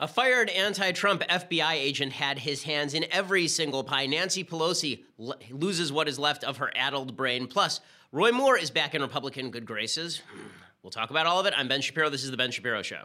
A fired anti Trump FBI agent had his hands in every single pie. Nancy Pelosi l- loses what is left of her addled brain. Plus, Roy Moore is back in Republican good graces. Hmm. We'll talk about all of it. I'm Ben Shapiro. This is The Ben Shapiro Show.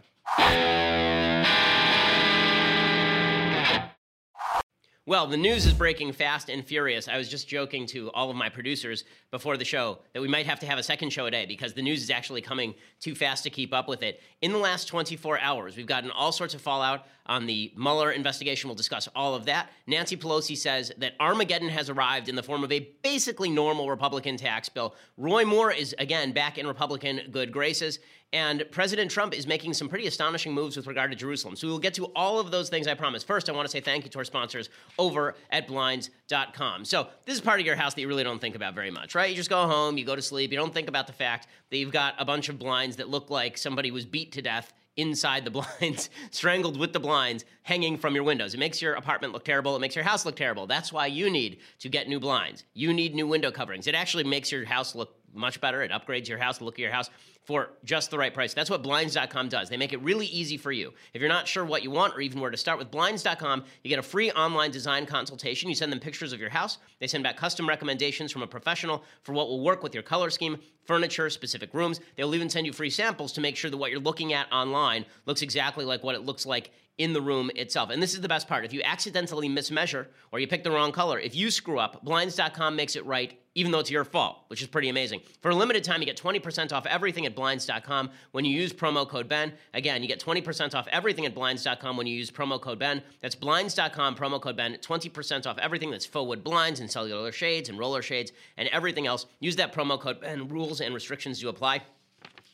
Well, the news is breaking fast and furious. I was just joking to all of my producers before the show that we might have to have a second show a day because the news is actually coming too fast to keep up with it. In the last 24 hours, we've gotten all sorts of fallout on the Mueller investigation. We'll discuss all of that. Nancy Pelosi says that Armageddon has arrived in the form of a basically normal Republican tax bill. Roy Moore is again back in Republican good graces. And President Trump is making some pretty astonishing moves with regard to Jerusalem. So we will get to all of those things, I promise. First, I want to say thank you to our sponsors over at blinds.com. So this is part of your house that you really don't think about very much, right? You just go home, you go to sleep, you don't think about the fact that you've got a bunch of blinds that look like somebody was beat to death inside the blinds, strangled with the blinds, hanging from your windows. It makes your apartment look terrible. It makes your house look terrible. That's why you need to get new blinds. You need new window coverings. It actually makes your house look much better. It upgrades your house, the look of your house for just the right price. That's what blinds.com does. They make it really easy for you. If you're not sure what you want or even where to start with blinds.com, you get a free online design consultation. You send them pictures of your house. They send back custom recommendations from a professional for what will work with your color scheme, furniture, specific rooms. They'll even send you free samples to make sure that what you're looking at online looks exactly like what it looks like in the room itself. And this is the best part. If you accidentally mismeasure or you pick the wrong color, if you screw up, blinds.com makes it right even though it's your fault, which is pretty amazing. For a limited time, you get 20% off everything at blinds.com when you use promo code BEN. Again, you get 20% off everything at blinds.com when you use promo code BEN. That's blinds.com, promo code BEN, 20% off everything that's faux wood blinds and cellular shades and roller shades and everything else. Use that promo code BEN. Rules and restrictions do apply.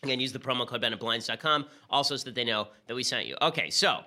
Again, use the promo code BEN at blinds.com also so that they know that we sent you. Okay, so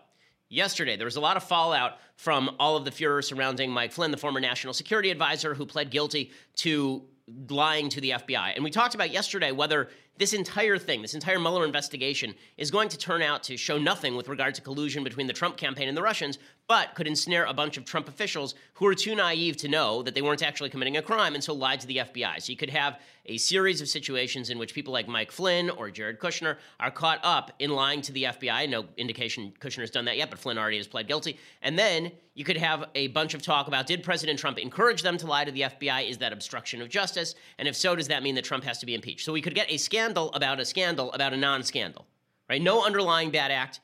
yesterday. There was a lot of fallout from all of the furor surrounding Mike Flynn, the former national security advisor who pled guilty to lying to the FBI. And we talked about yesterday whether this entire thing, this entire Mueller investigation, is going to turn out to show nothing with regard to collusion between the Trump campaign and the Russians, but could ensnare a bunch of Trump officials who are too naive to know that they weren't actually committing a crime and so lied to the FBI. So you could have a series of situations in which people like Mike Flynn or Jared Kushner are caught up in lying to the FBI. No indication Kushner's done that yet, but Flynn already has pled guilty. And then you could have a bunch of talk about did President Trump encourage them to lie to the FBI? Is that obstruction of justice? And if so, does that mean that Trump has to be impeached? So we could get a scandal about a scandal about a non scandal, right? No underlying bad act.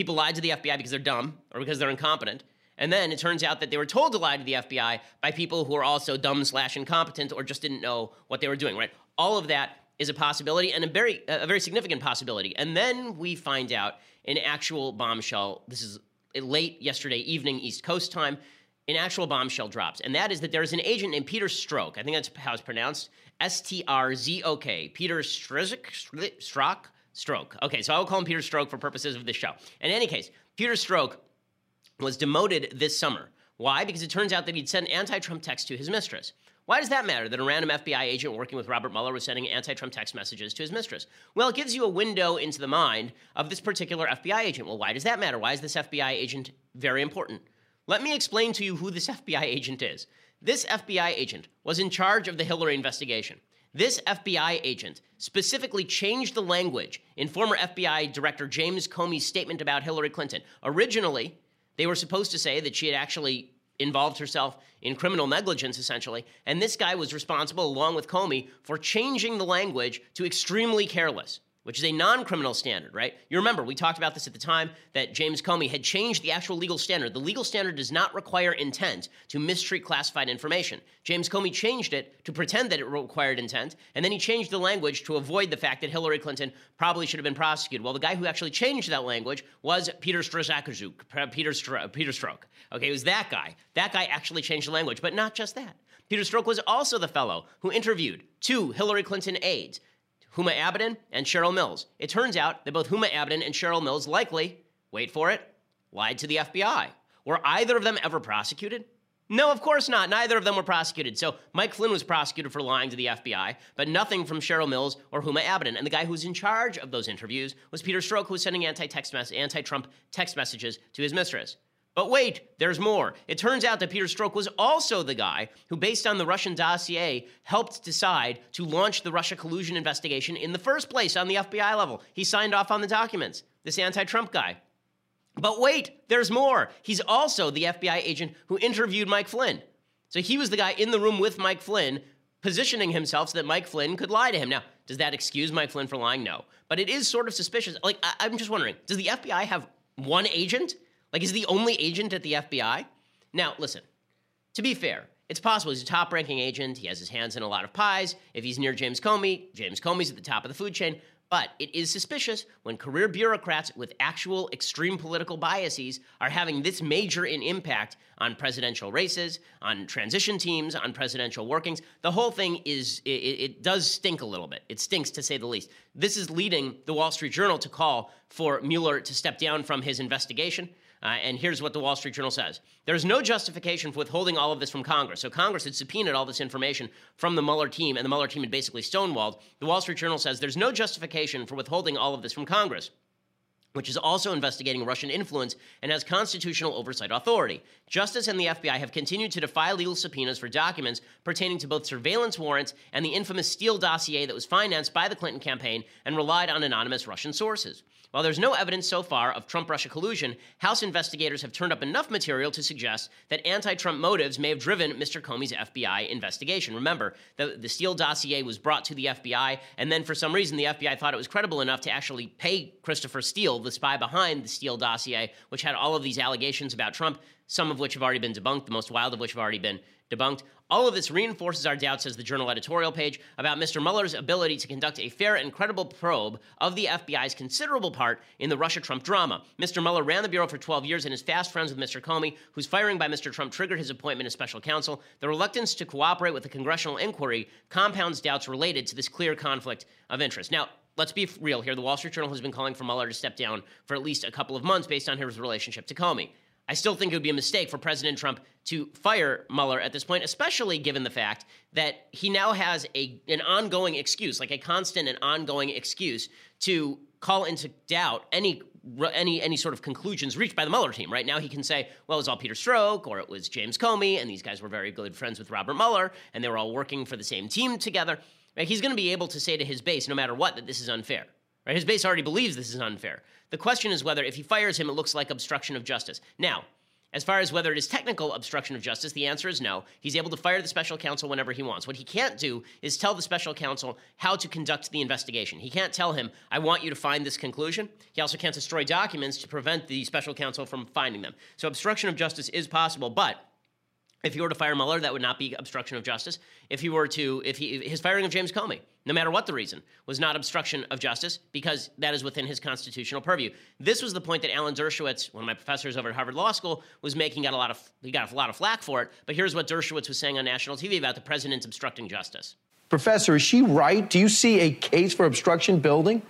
People lied to the FBI because they're dumb or because they're incompetent. And then it turns out that they were told to lie to the FBI by people who are also dumb slash incompetent or just didn't know what they were doing, right? All of that is a possibility and a very, a very significant possibility. And then we find out an actual bombshell. This is late yesterday evening, East Coast time. An actual bombshell drops, and that is that there's an agent named Peter Stroke. I think that's how it's pronounced. S T R Z O K. Peter Strzok. Strzok. Stroke. Okay, so I will call him Peter Stroke for purposes of this show. In any case, Peter Stroke was demoted this summer. Why? Because it turns out that he'd sent anti Trump texts to his mistress. Why does that matter that a random FBI agent working with Robert Mueller was sending anti Trump text messages to his mistress? Well, it gives you a window into the mind of this particular FBI agent. Well, why does that matter? Why is this FBI agent very important? Let me explain to you who this FBI agent is. This FBI agent was in charge of the Hillary investigation. This FBI agent specifically changed the language in former FBI Director James Comey's statement about Hillary Clinton. Originally, they were supposed to say that she had actually involved herself in criminal negligence, essentially. And this guy was responsible, along with Comey, for changing the language to extremely careless which is a non criminal standard, right? You remember, we talked about this at the time that James Comey had changed the actual legal standard. The legal standard does not require intent to mistreat classified information. James Comey changed it to pretend that it required intent, and then he changed the language to avoid the fact that Hillary Clinton probably should have been prosecuted. Well, the guy who actually changed that language was Peter Strzok. Uh, Peter, Stro- uh, Peter Strzok. Okay, it was that guy. That guy actually changed the language, but not just that. Peter Strzok was also the fellow who interviewed two Hillary Clinton aides Huma Abedin and Cheryl Mills. It turns out that both Huma Abedin and Cheryl Mills likely, wait for it, lied to the FBI. Were either of them ever prosecuted? No, of course not. Neither of them were prosecuted. So Mike Flynn was prosecuted for lying to the FBI, but nothing from Cheryl Mills or Huma Abedin. And the guy who was in charge of those interviews was Peter Strzok, who was sending anti-text anti-Trump text messages to his mistress. But wait, there's more. It turns out that Peter Strzok was also the guy who, based on the Russian dossier, helped decide to launch the Russia collusion investigation in the first place on the FBI level. He signed off on the documents, this anti Trump guy. But wait, there's more. He's also the FBI agent who interviewed Mike Flynn. So he was the guy in the room with Mike Flynn, positioning himself so that Mike Flynn could lie to him. Now, does that excuse Mike Flynn for lying? No. But it is sort of suspicious. Like, I- am just wondering does the FBI have one agent? Like, is the only agent at the FBI? Now, listen, to be fair, it's possible he's a top ranking agent. He has his hands in a lot of pies. If he's near James Comey, James Comey's at the top of the food chain. But it is suspicious when career bureaucrats with actual extreme political biases are having this major an impact on presidential races, on transition teams, on presidential workings. The whole thing is, it, it, does stink a little bit. It stinks to say the least. This is leading the Wall Street Journal to call for Mueller to step down from his investigation. Uh, and here's what the Wall Street Journal says There's no justification for withholding all of this from Congress. So Congress had subpoenaed all this information from the Mueller team, and the Mueller team had basically stonewalled. The Wall Street Journal says there's no justification for withholding all of this from Congress which is also investigating Russian influence and has constitutional oversight authority. Justice and the FBI have continued to defy legal subpoenas for documents pertaining to both surveillance warrants and the infamous Steele dossier that was financed by the Clinton campaign and relied on anonymous Russian sources. While there's no evidence so far of Trump Russia collusion, House investigators have turned up enough material to suggest that anti Trump motives may have driven Mr. Comey's FBI investigation. Remember, the, the Steele dossier was brought to the FBI, and then for some reason, the FBI thought it was credible enough to actually pay Christopher Steele, the spy behind the Steele dossier, which had all of these allegations about Trump, some of which have already been debunked, the most wild of which have already been debunked. All of this reinforces our doubts, says the Journal editorial page, about Mr. Mueller's ability to conduct a fair and credible probe of the FBI's considerable part in the Russia Trump drama. Mr. Mueller ran the Bureau for 12 years and is fast friends with Mr. Comey, whose firing by Mr. Trump triggered his appointment as special counsel. The reluctance to cooperate with the congressional inquiry compounds doubts related to this clear conflict of interest. Now, let's be real here. The Wall Street Journal has been calling for Mueller to step down for at least a couple of months based on his relationship to Comey. I still think it would be a mistake for President Trump to fire Mueller at this point, especially given the fact that he now has a an ongoing excuse, like a constant and ongoing excuse to call into doubt any any any sort of conclusions reached by the Mueller team. Right now, he can say, "Well, it was all Peter Strzok, or it was James Comey, and these guys were very good friends with Robert Mueller, and they were all working for the same team together." Right? He's going to be able to say to his base, no matter what, that this is unfair. Right? His base already believes this is unfair. The question is whether, if he fires him, it looks like obstruction of justice. Now, as far as whether it is technical obstruction of justice, the answer is no. He's able to fire the special counsel whenever he wants. What he can't do is tell the special counsel how to conduct the investigation. He can't tell him, I want you to find this conclusion. He also can't destroy documents to prevent the special counsel from finding them. So obstruction of justice is possible, but if he were to fire Mueller, that would not be obstruction of justice. If he were to, if he, his firing of James Comey, no matter what the reason, was not obstruction of justice because that is within his constitutional purview. This was the point that Alan Dershowitz, one of my professors over at Harvard Law School, was making. Got a lot of he got a lot of flack for it. But here's what Dershowitz was saying on national TV about the president obstructing justice. Professor, is she right? Do you see a case for obstruction building?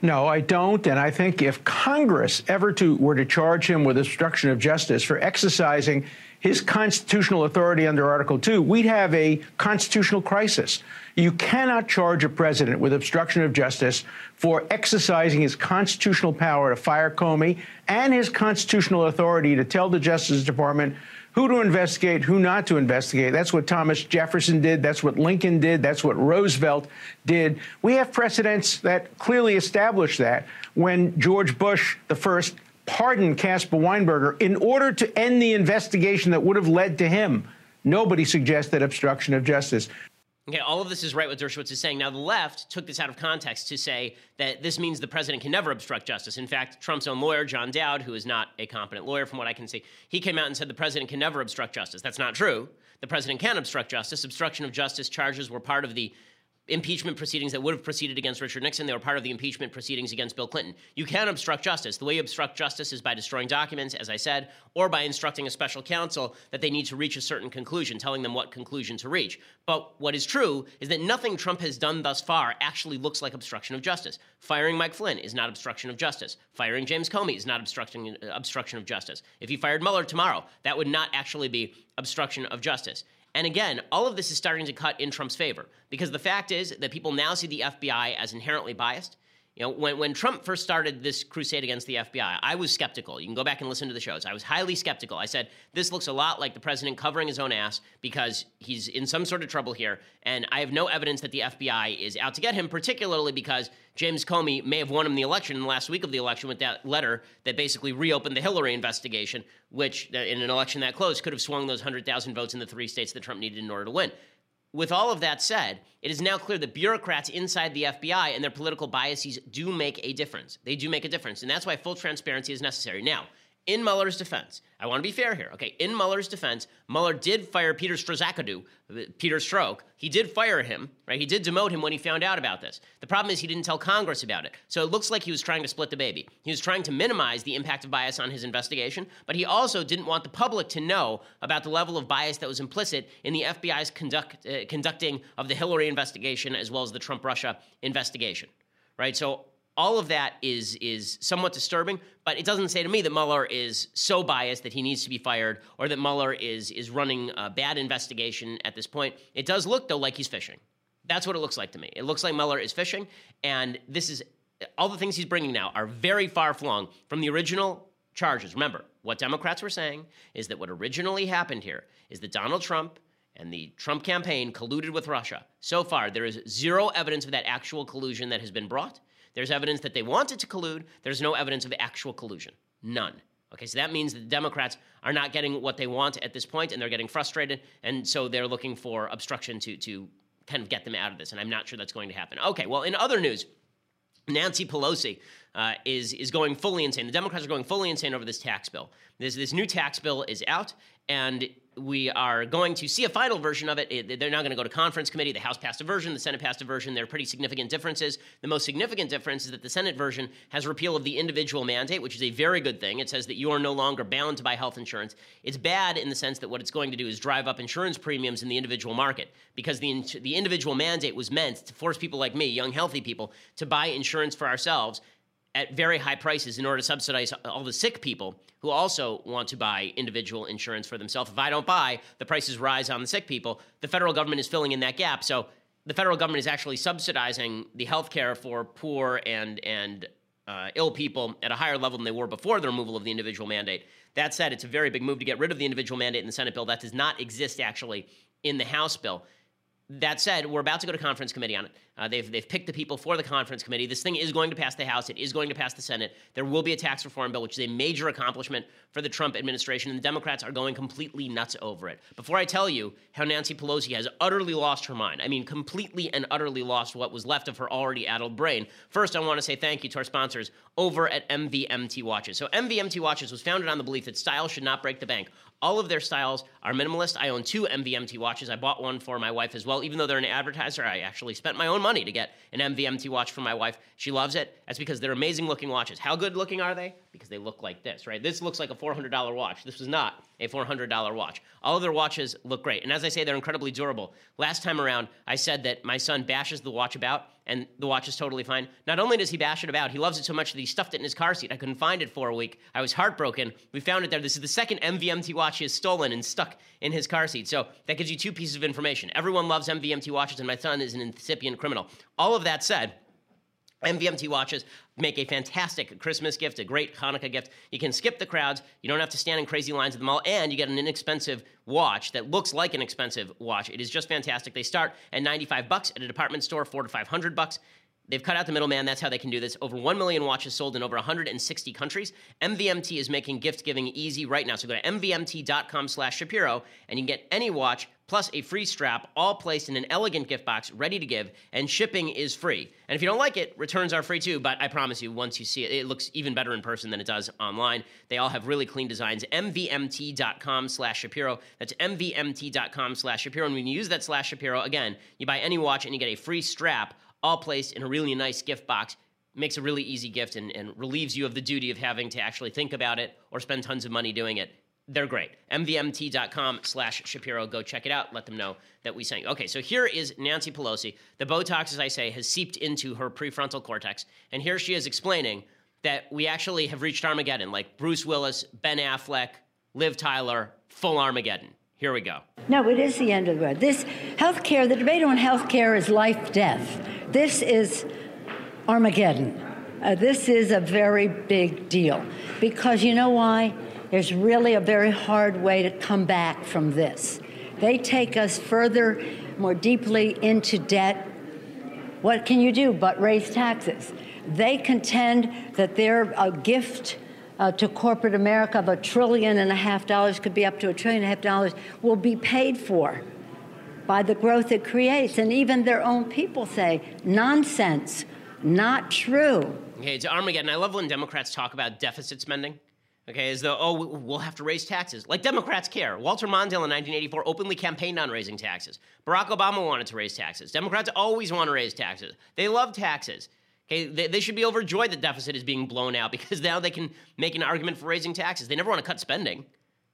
No, I don't. And I think if Congress ever to, were to charge him with obstruction of justice for exercising his constitutional authority under Article 2, we'd have a constitutional crisis. You cannot charge a president with obstruction of justice for exercising his constitutional power to fire Comey and his constitutional authority to tell the Justice Department who to investigate, who not to investigate. That's what Thomas Jefferson did. That's what Lincoln did. That's what Roosevelt did. We have precedents that clearly establish that when George Bush, the first, pardon Caspar Weinberger in order to end the investigation that would have led to him. Nobody suggested obstruction of justice. Okay, all of this is right what Dershowitz is saying. Now, the left took this out of context to say that this means the president can never obstruct justice. In fact, Trump's own lawyer, John Dowd, who is not a competent lawyer from what I can see, he came out and said the president can never obstruct justice. That's not true. The president can obstruct justice. Obstruction of justice charges were part of the impeachment proceedings that would have proceeded against Richard Nixon. They were part of the impeachment proceedings against Bill Clinton. You can obstruct justice. The way you obstruct justice is by destroying documents, as I said, or by instructing a special counsel that they need to reach a certain conclusion, telling them what conclusion to reach. But what is true is that nothing Trump has done thus far actually looks like obstruction of justice. Firing Mike Flynn is not obstruction of justice. Firing James Comey is not obstruction, obstruction of justice. If he fired Mueller tomorrow, that would not actually be obstruction of justice. And again, all of this is starting to cut in Trump's favor because the fact is that people now see the FBI as inherently biased. You know, when, when Trump first started this crusade against the FBI, I was skeptical. You can go back and listen to the shows. I was highly skeptical. I said, this looks a lot like the president covering his own ass because he's in some sort of trouble here. And I have no evidence that the FBI is out to get him, particularly because James Comey may have won him the election in the last week of the election with that letter that basically reopened the Hillary investigation, which uh, in an election that close could have swung those 100,000 votes in the three states that Trump needed in order to win with all of that said, it is now clear that bureaucrats inside the FBI and their political biases do make a difference. They do make a difference. And that's why full transparency is necessary. Now, in Mueller's defense, I want to be fair here. Okay, in Mueller's defense, Mueller did fire Peter Strzokowski, Peter Strzok. He did fire him, right? He did demote him when he found out about this. The problem is he didn't tell Congress about it. So it looks like he was trying to split the baby. He was trying to minimize the impact of bias on his investigation, but he also didn't want the public to know about the level of bias that was implicit in the FBI's conduct, uh, conducting of the Hillary investigation as well as the Trump Russia investigation, right? So all of that is is somewhat disturbing, but it doesn't say to me that Mueller is so biased that he needs to be fired or that Mueller is is running a bad investigation at this point. It does look though like he's fishing. That's what it looks like to me. It looks like Mueller is fishing, and this is all the things he's bringing now are very far flung from the original charges. Remember, what Democrats were saying is that what originally happened here is that Donald Trump and the Trump campaign colluded with Russia. So far, there is zero evidence of that actual collusion that has been brought. There's evidence that they wanted to collude. There's no evidence of actual collusion. None. Okay, so that means that the Democrats are not getting what they want at this point, and they're getting frustrated, and so they're looking for obstruction to to kind of get them out of this. And I'm not sure that's going to happen. Okay, well, in other news, Nancy Pelosi uh, is is going fully insane. The Democrats are going fully insane over this tax bill. This this new tax bill is out, and we are going to see a final version of it. they're now going to go to conference committee. The House passed a version, the Senate passed a version. There are pretty significant differences. The most significant difference is that the Senate version has repeal of the individual mandate, which is a very good thing. It says that you are no longer bound to buy health insurance. It's bad in the sense that what it's going to do is drive up insurance premiums in the individual market because the, the individual mandate was meant to force people like me, young, healthy people, to buy insurance for ourselves at very high prices in order to subsidize all the sick people who also want to buy individual insurance for themselves. If I don't buy, the prices rise on the sick people. The federal government is filling in that gap. So the federal government is actually subsidizing the health care for poor and and uh, ill people at a higher level than they were before the removal of the individual mandate. That said, it's a very big move to get rid of the individual mandate in the Senate bill. That does not exist actually in the House bill. That said, we're about to go to conference committee on it. Uh, they've, they've picked the people for the conference committee. This thing is going to pass the House. It is going to pass the Senate. There will be a tax reform bill, which is a major accomplishment for the Trump administration, and the Democrats are going completely nuts over it. Before I tell you how Nancy Pelosi has utterly lost her mind, I mean, completely and utterly lost what was left of her already addled brain, first, I want to say thank you to our sponsors over at MVMT Watches. So, MVMT Watches was founded on the belief that style should not break the bank. All of their styles are minimalist. I own two MVMT watches. I bought one for my wife as well. Even though they're an advertiser, I actually spent my own money to get an MVMT watch for my wife. She loves it. That's because they're amazing looking watches. How good looking are they? Because they look like this, right? This looks like a $400 watch. This was not a $400 watch. All of their watches look great. And as I say, they're incredibly durable. Last time around, I said that my son bashes the watch about, and the watch is totally fine. Not only does he bash it about, he loves it so much that he stuffed it in his car seat. I couldn't find it for a week. I was heartbroken. We found it there. This is the second MVMT watch he has stolen and stuck in his car seat. So that gives you two pieces of information. Everyone loves MVMT watches, and my son is an incipient criminal. All of that said, MVMT watches make a fantastic Christmas gift, a great Hanukkah gift. You can skip the crowds. You don't have to stand in crazy lines at the mall, and you get an inexpensive watch that looks like an expensive watch. It is just fantastic. They start at 95 bucks at a department store, four to 500 bucks. They've cut out the middleman. That's how they can do this. Over 1 million watches sold in over 160 countries. MVMT is making gift giving easy right now. So go to mvmt.com slash Shapiro and you can get any watch plus a free strap, all placed in an elegant gift box, ready to give, and shipping is free. And if you don't like it, returns are free too, but I promise you, once you see it, it looks even better in person than it does online. They all have really clean designs. MVMT.com slash Shapiro. That's MVMT.com slash Shapiro. And when you use that slash Shapiro, again, you buy any watch and you get a free strap all placed in a really nice gift box. Makes a really easy gift and, and relieves you of the duty of having to actually think about it or spend tons of money doing it. They're great. MVMT.com slash Shapiro. Go check it out. Let them know that we sent you. Okay, so here is Nancy Pelosi. The Botox, as I say, has seeped into her prefrontal cortex. And here she is explaining that we actually have reached Armageddon, like Bruce Willis, Ben Affleck, Liv Tyler, full Armageddon. Here we go. No, it is the end of the world. This health care, the debate on health care is life death. This is Armageddon. Uh, this is a very big deal because you know why? There's really a very hard way to come back from this. They take us further, more deeply into debt. What can you do but raise taxes? They contend that their a gift uh, to corporate America of a trillion and a half dollars could be up to a trillion and a half dollars will be paid for by the growth it creates. And even their own people say, nonsense, not true. Okay, it's Armageddon. I love when Democrats talk about deficit spending. Okay, as though, oh, we'll have to raise taxes. Like Democrats care. Walter Mondale in 1984 openly campaigned on raising taxes. Barack Obama wanted to raise taxes. Democrats always want to raise taxes. They love taxes. Okay, they, they should be overjoyed that deficit is being blown out because now they can make an argument for raising taxes. They never want to cut spending.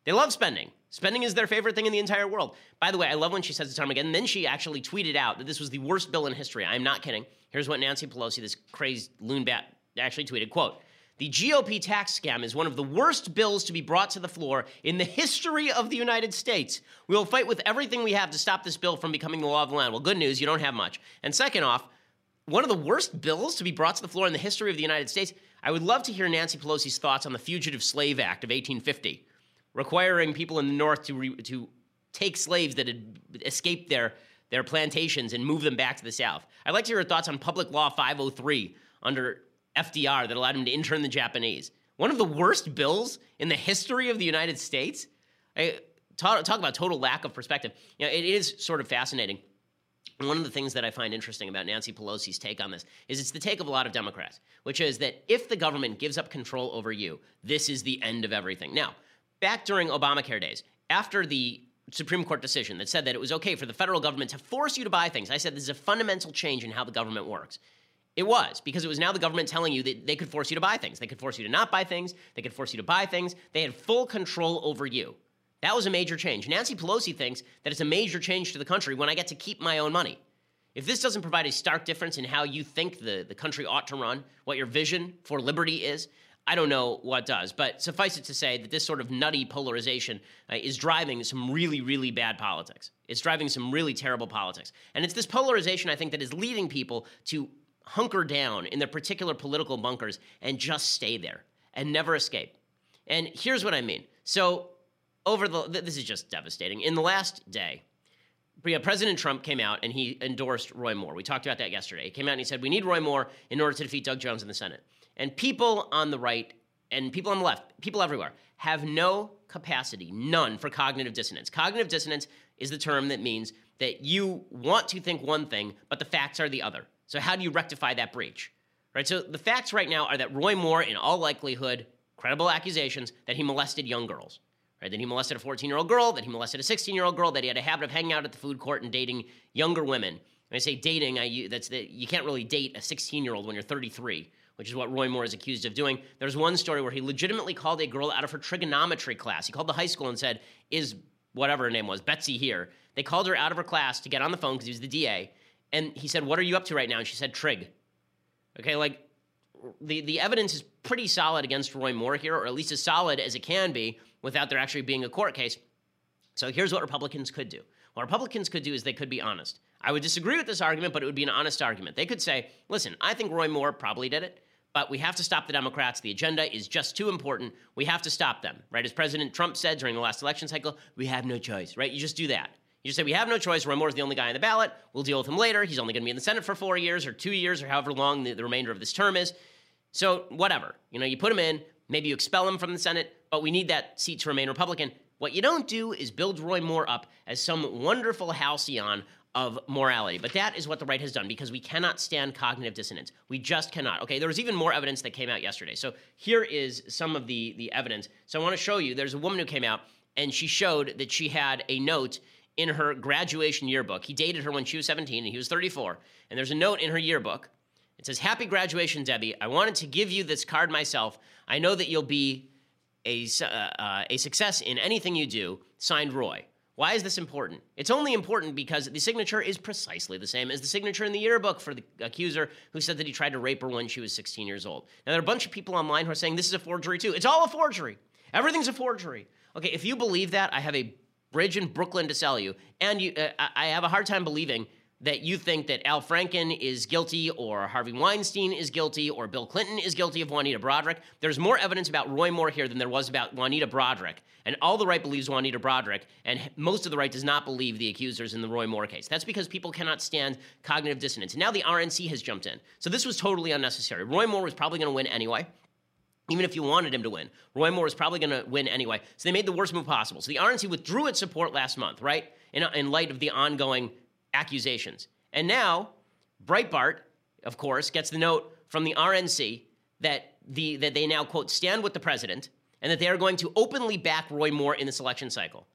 They love spending. Spending is their favorite thing in the entire world. By the way, I love when she says it's again. Then she actually tweeted out that this was the worst bill in history. I'm not kidding. Here's what Nancy Pelosi, this crazed loon bat, actually tweeted, quote, the GOP tax scam is one of the worst bills to be brought to the floor in the history of the United States. We will fight with everything we have to stop this bill from becoming the law of the land. Well, good news, you don't have much. And second off, one of the worst bills to be brought to the floor in the history of the United States. I would love to hear Nancy Pelosi's thoughts on the Fugitive Slave Act of 1850, requiring people in the North to, re- to take slaves that had escaped their, their plantations and move them back to the South. I'd like to hear your thoughts on Public Law 503 under FDR that allowed him to intern the Japanese. One of the worst bills in the history of the United States. I, talk, talk about total lack of perspective. You know, it is sort of fascinating. one of the things that I find interesting about Nancy Pelosi's take on this is it's the take of a lot of Democrats, which is that if the government gives up control over you, this is the end of everything. Now, back during Obamacare days, after the Supreme Court decision that said that it was okay for the federal government to force you to buy things, I said this is a fundamental change in how the government works. It was because it was now the government telling you that they could force you to buy things. They could force you to not buy things. They could force you to buy things. They had full control over you. That was a major change. Nancy Pelosi thinks that it's a major change to the country when I get to keep my own money. If this doesn't provide a stark difference in how you think the, the country ought to run, what your vision for liberty is, I don't know what does. But suffice it to say that this sort of nutty polarization uh, is driving some really, really bad politics. It's driving some really terrible politics. And it's this polarization, I think, that is leading people to hunker down in their particular political bunkers and just stay there and never escape. And here's what I mean. So, over the this is just devastating. In the last day, President Trump came out and he endorsed Roy Moore. We talked about that yesterday. He came out and he said, We need Roy Moore in order to defeat Doug Jones in the Senate. And people on the right and people on the left, people everywhere, have no capacity, none, for cognitive dissonance. Cognitive dissonance is the term that means that you want to think one thing, but the facts are the other. So how do you rectify that breach? Right? So the facts right now are that Roy Moore, in all likelihood, credible accusations that he molested young girls. Right? That he molested a 14-year-old girl, that he molested a 16-year-old girl, that he had a habit of hanging out at the food court and dating younger women. When I say dating, I that's that you can't really date a 16-year-old when you're 33, which is what Roy Moore is accused of doing. There's one story where he legitimately called a girl out of her trigonometry class. He called the high school and said, "Is whatever her name was, Betsy here?" They called her out of her class to get on the phone because he was the DA and he said, What are you up to right now? And she said, Trig. Okay, like the, the evidence is pretty solid against Roy Moore here, or at least as solid as it can be without there actually being a court case. So here's what Republicans could do. What Republicans could do is they could be honest. I would disagree with this argument, but it would be an honest argument. They could say, listen, I think Roy Moore probably did it, but we have to stop the Democrats. The agenda is just too important. We have to stop them, right? As President Trump said during the last election cycle, we have no choice, right? You just do that. You just say, we have no choice. Roy Moore's the only guy on the ballot. We'll deal with him later. He's only going to be in the Senate for four years or two years or however long the, the remainder of this term is. So, whatever. You know, you put him in, maybe you expel him from the Senate, but we need that seat to remain Republican. What you don't do is build Roy Moore up as some wonderful halcyon of morality. But that is what the right has done because we cannot stand cognitive dissonance. We just cannot. Okay, there was even more evidence that came out yesterday. So here is some of the, the evidence. So I want to show you there's a woman who came out and she showed that she had a note in her graduation yearbook. He dated her when she was 17 and he was 34. And there's a note in her yearbook. It says, Happy graduation, Debbie. I wanted to give you this card myself. I know that you'll be a, uh, uh, a success in anything you do. Signed Roy. Why is this important? It's only important because the signature is precisely the same as the signature in the yearbook for the accuser who said that he tried to rape her when she was 16 years old. Now, there are a bunch of people online who are saying this is a forgery too. It's all a forgery. Everything's a forgery. Okay, if you believe that, I have a bridge in Brooklyn to sell you. And you, uh, I have a hard time believing that you think that Al Franken is guilty or Harvey Weinstein is guilty or Bill Clinton is guilty of Juanita Broaddrick. There's more evidence about Roy Moore here than there was about Juanita Broaddrick. And all the right believes Juanita Broaddrick, and most of the right does not believe the accusers in the Roy Moore case. That's because people cannot stand cognitive dissonance. And now the RNC has jumped in. So this was totally unnecessary. Roy Moore was probably going to win anyway. Even if you wanted him to win, Roy Moore is probably going to win anyway. So they made the worst move possible. So the RNC withdrew its support last month, right? In, in light of the ongoing accusations. And now, Breitbart, of course, gets the note from the RNC that, the, that they now, quote, stand with the president and that they are going to openly back Roy Moore in this election cycle.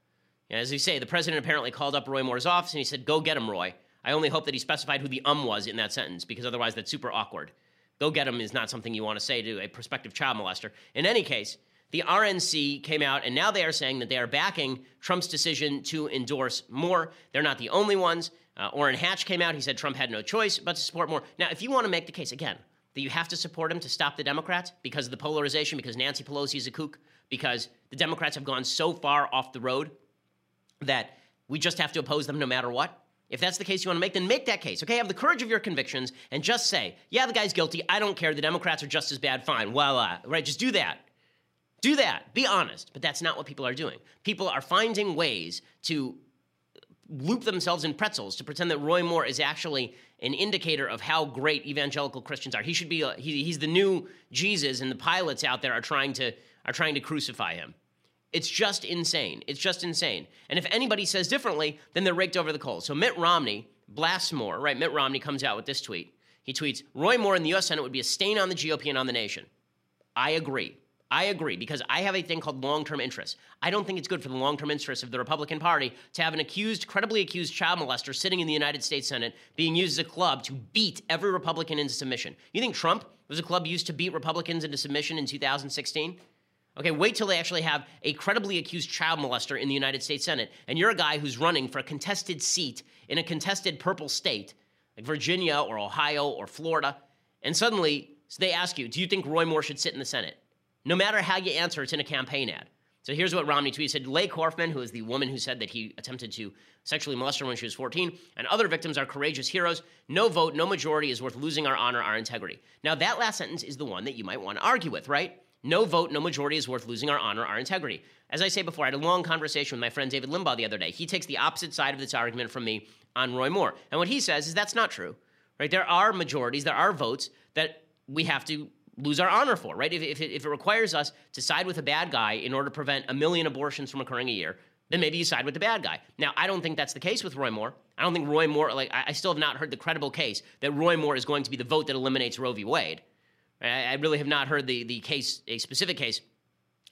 And as you say, the president apparently called up Roy Moore's office and he said, Go get him, Roy. I only hope that he specified who the um was in that sentence because otherwise that's super awkward. Go get him is not something you want to say to a prospective child molester. In any case, the RNC came out, and now they are saying that they are backing Trump's decision to endorse Moore. They're not the only ones. Uh, Orrin Hatch came out. He said Trump had no choice but to support Moore. Now, if you want to make the case, again, that you have to support him to stop the Democrats because of the polarization, because Nancy Pelosi is a kook, because the Democrats have gone so far off the road that we just have to oppose them no matter what. If that's the case you want to make, then make that case. Okay, have the courage of your convictions and just say, yeah, the guy's guilty. I don't care. The Democrats are just as bad. Fine. Voila. Right? Just do that. Do that. Be honest. But that's not what people are doing. People are finding ways to loop themselves in pretzels to pretend that Roy Moore is actually an indicator of how great evangelical Christians are. He should be a, he, he's the new Jesus and the Pilates out there are trying to are trying to crucify him. It's just insane. It's just insane. And if anybody says differently, then they're raked over the coals. So Mitt Romney blasts Moore, right? Mitt Romney comes out with this tweet. He tweets, Roy Moore in the US Senate would be a stain on the GOP and on the nation. I agree. I agree because I have a thing called long term interests. I don't think it's good for the long term interests of the Republican Party to have an accused, credibly accused child molester sitting in the United States Senate being used as a club to beat every Republican into submission. You think Trump was a club used to beat Republicans into submission in 2016? Okay, wait till they actually have a credibly accused child molester in the United States Senate, and you're a guy who's running for a contested seat in a contested purple state, like Virginia or Ohio or Florida, and suddenly they ask you, do you think Roy Moore should sit in the Senate? No matter how you answer, it's in a campaign ad. So here's what Romney tweeted. Said, Leigh who is the woman who said that he attempted to sexually molest her when she was 14, and other victims are courageous heroes. No vote, no majority is worth losing our honor, our integrity. Now, that last sentence is the one that you might want to argue with, right? No vote, no majority is worth losing our honor, our integrity. As I say before, I had a long conversation with my friend David Limbaugh the other day. He takes the opposite side of this argument from me on Roy Moore. And what he says is that's not true, right? There are majorities, there are votes that we have to lose our honor for, right? If, if, it, if it requires us to side with a bad guy in order to prevent a million abortions from occurring a year, then maybe you side with the bad guy. Now, I don't think that's the case with Roy Moore. I don't think Roy Moore, like, I, I still have not heard the credible case that Roy Moore is going to be the vote that eliminates Roe v. Wade. I, I really have not heard the, the case, a specific case,